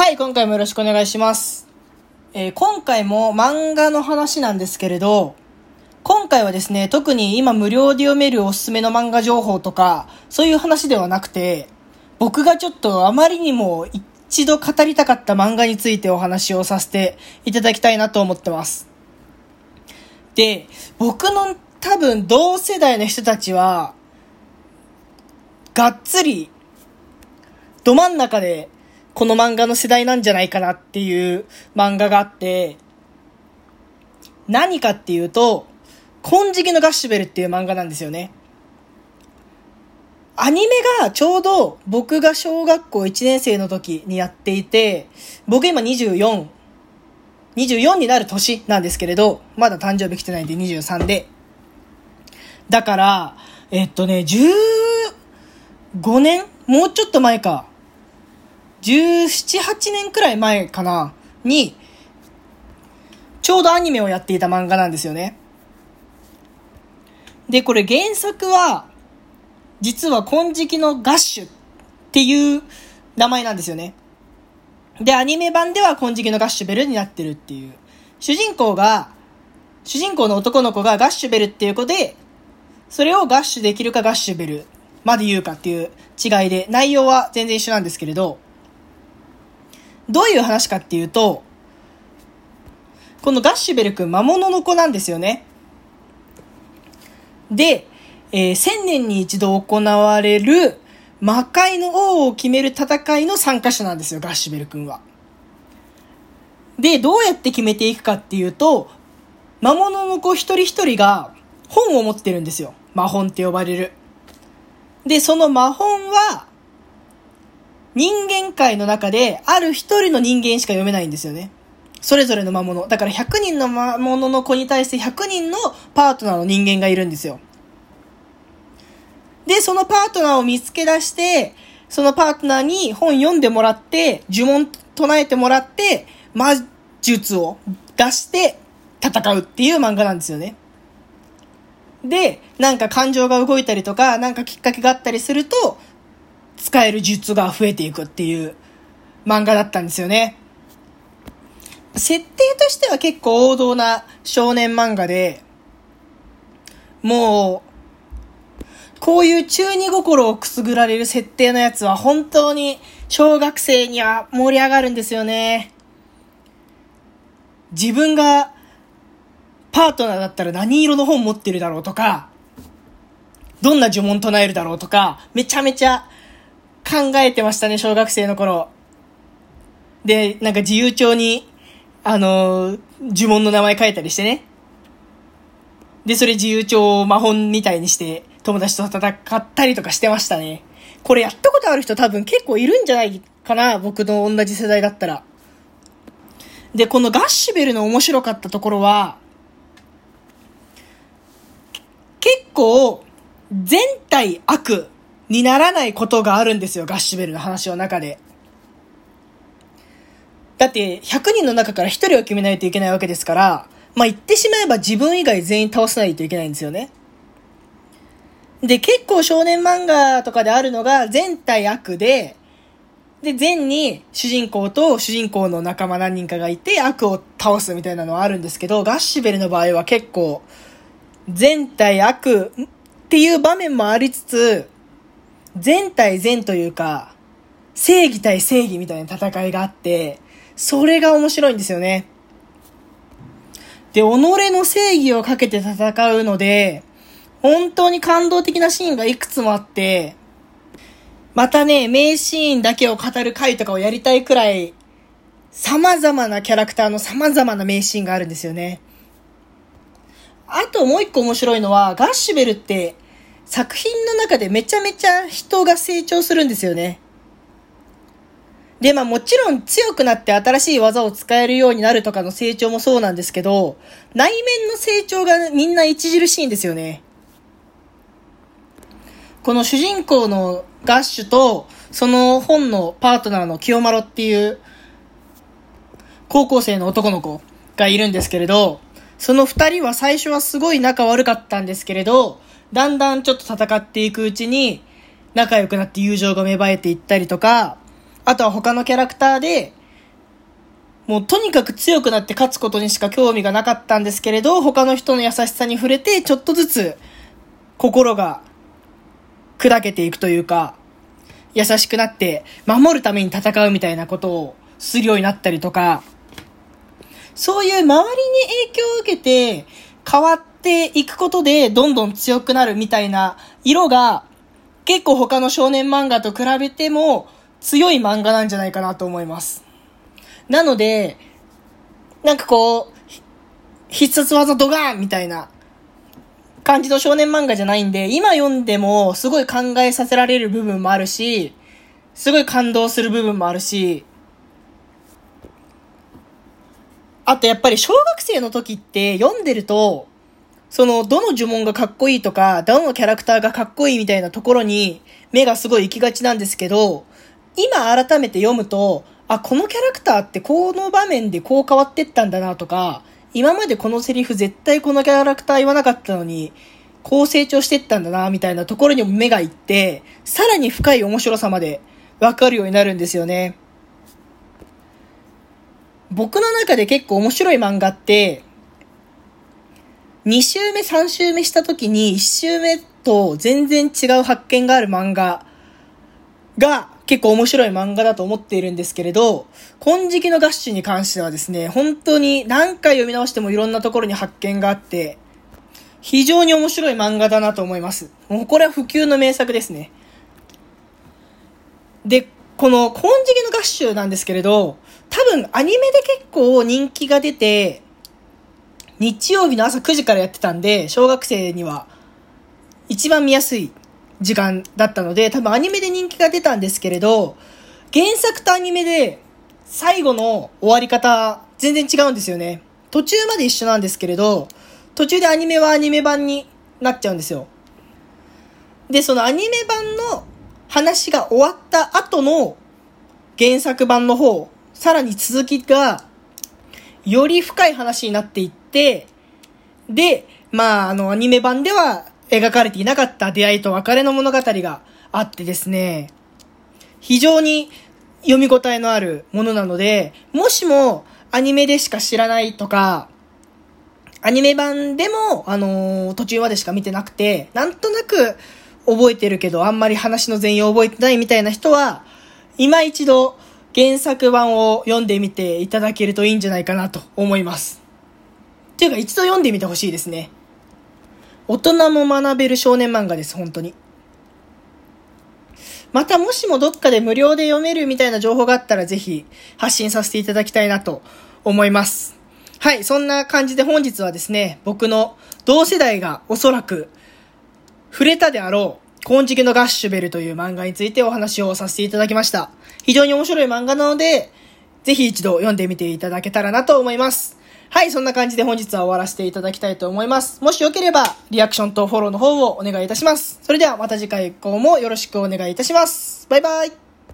はい、今回もよろしくお願いします。えー今回も漫画の話なんですけれど、今回はですね、特に今無料で読めるおすすめの漫画情報とか、そういう話ではなくて、僕がちょっとあまりにも一度語りたかった漫画についてお話をさせていただきたいなと思ってます。で、僕の多分同世代の人たちは、がっつり、ど真ん中で、この漫画の世代なんじゃないかなっていう漫画があって、何かっていうと、金色のガッシュベルっていう漫画なんですよね。アニメがちょうど僕が小学校1年生の時にやっていて、僕今24、24になる年なんですけれど、まだ誕生日来てないんで23で。だから、えっとね、15年もうちょっと前か。17、8年くらい前かなに、ちょうどアニメをやっていた漫画なんですよね。で、これ原作は、実は金色のガッシュっていう名前なんですよね。で、アニメ版では金色のガッシュベルになってるっていう。主人公が、主人公の男の子がガッシュベルっていう子で、それをガッシュできるかガッシュベルまで言うかっていう違いで、内容は全然一緒なんですけれど、どういう話かっていうと、このガッシュベル君魔物の子なんですよね。で、えー千年に一度行われる魔界の王を決める戦いの参加者なんですよ、ガッシュベル君は。で、どうやって決めていくかっていうと、魔物の子一人一人が本を持ってるんですよ。魔本って呼ばれる。で、その魔本は、人間界の中で、ある一人の人間しか読めないんですよね。それぞれの魔物。だから100人の魔物の子に対して100人のパートナーの人間がいるんですよ。で、そのパートナーを見つけ出して、そのパートナーに本読んでもらって、呪文唱えてもらって、魔術を出して戦うっていう漫画なんですよね。で、なんか感情が動いたりとか、なんかきっかけがあったりすると、使える術が増えていくっていう漫画だったんですよね。設定としては結構王道な少年漫画で、もう、こういう中二心をくすぐられる設定のやつは本当に小学生には盛り上がるんですよね。自分がパートナーだったら何色の本持ってるだろうとか、どんな呪文唱えるだろうとか、めちゃめちゃ考えてましたね、小学生の頃。で、なんか自由帳に、あのー呪文の名前書いたりしてね。で、それ自由帳を魔本みたいにして、友達と戦ったりとかしてましたね。これやったことある人多分結構いるんじゃないかな僕の同じ世代だったら。で、このガッシュベルの面白かったところは、結構、全体悪にならないことがあるんですよ、ガッシュベルの話の中で。だって、100人の中から1人を決めないといけないわけですから、まあ言ってしまえば自分以外全員倒さないといけないんですよね。で、結構少年漫画とかであるのが全体悪で、で、善に主人公と主人公の仲間何人かがいて悪を倒すみたいなのはあるんですけど、ガッシュベルの場合は結構、全体悪っていう場面もありつつ、全体善というか、正義対正義みたいな戦いがあって、それが面白いんですよね。で、己の正義をかけて戦うので、本当に感動的なシーンがいくつもあって、またね、名シーンだけを語る回とかをやりたいくらい、様々なキャラクターの様々な名シーンがあるんですよね。あともう一個面白いのは、ガッシュベルって作品の中でめちゃめちゃ人が成長するんですよね。で、まあもちろん強くなって新しい技を使えるようになるとかの成長もそうなんですけど、内面の成長がみんな著しいんですよね。この主人公のガッシュと、その本のパートナーの清丸っていう、高校生の男の子がいるんですけれど、その二人は最初はすごい仲悪かったんですけれど、だんだんちょっと戦っていくうちに、仲良くなって友情が芽生えていったりとか、あとは他のキャラクターで、もうとにかく強くなって勝つことにしか興味がなかったんですけれど、他の人の優しさに触れて、ちょっとずつ心が砕けていくというか、優しくなって守るために戦うみたいなことをするようになったりとか、そういう周りに影響を受けて変わっっていくことでどんどん強くなるみたいな色が結構他の少年漫画と比べても強い漫画なんじゃないかなと思います。なので、なんかこう、必殺技ドガーンみたいな感じの少年漫画じゃないんで、今読んでもすごい考えさせられる部分もあるし、すごい感動する部分もあるし、あとやっぱり小学生の時って読んでると、その、どの呪文がかっこいいとか、どのキャラクターがかっこいいみたいなところに目がすごい行きがちなんですけど、今改めて読むと、あ、このキャラクターってこの場面でこう変わってったんだなとか、今までこのセリフ絶対このキャラクター言わなかったのに、こう成長してったんだな、みたいなところにも目が行って、さらに深い面白さまでわかるようになるんですよね。僕の中で結構面白い漫画って、2週目、3週目した時に1週目と全然違う発見がある漫画が結構面白い漫画だと思っているんですけれど、金色のガッシュに関してはですね、本当に何回読み直してもいろんなところに発見があって、非常に面白い漫画だなと思います。もうこれは普及の名作ですね。で、この金色のガッシュなんですけれど、多分アニメで結構人気が出て、日曜日の朝9時からやってたんで、小学生には一番見やすい時間だったので、多分アニメで人気が出たんですけれど、原作とアニメで最後の終わり方全然違うんですよね。途中まで一緒なんですけれど、途中でアニメはアニメ版になっちゃうんですよ。で、そのアニメ版の話が終わった後の原作版の方さらに続きが、より深い話になっていって、で、まあ、あの、アニメ版では描かれていなかった出会いと別れの物語があってですね、非常に読み応えのあるものなので、もしもアニメでしか知らないとか、アニメ版でも、あのー、途中までしか見てなくて、なんとなく覚えてるけど、あんまり話の全容覚えてないみたいな人は、今一度、原作版を読んでみていただけるといいんじゃないかなと思います。っていうか一度読んでみてほしいですね。大人も学べる少年漫画です、本当に。またもしもどっかで無料で読めるみたいな情報があったらぜひ発信させていただきたいなと思います。はい、そんな感じで本日はですね、僕の同世代がおそらく触れたであろう金色のガッシュベルという漫画についてお話をさせていただきました。非常に面白い漫画なので、ぜひ一度読んでみていただけたらなと思います。はい、そんな感じで本日は終わらせていただきたいと思います。もしよければ、リアクションとフォローの方をお願いいたします。それではまた次回以降もよろしくお願いいたします。バイバイ。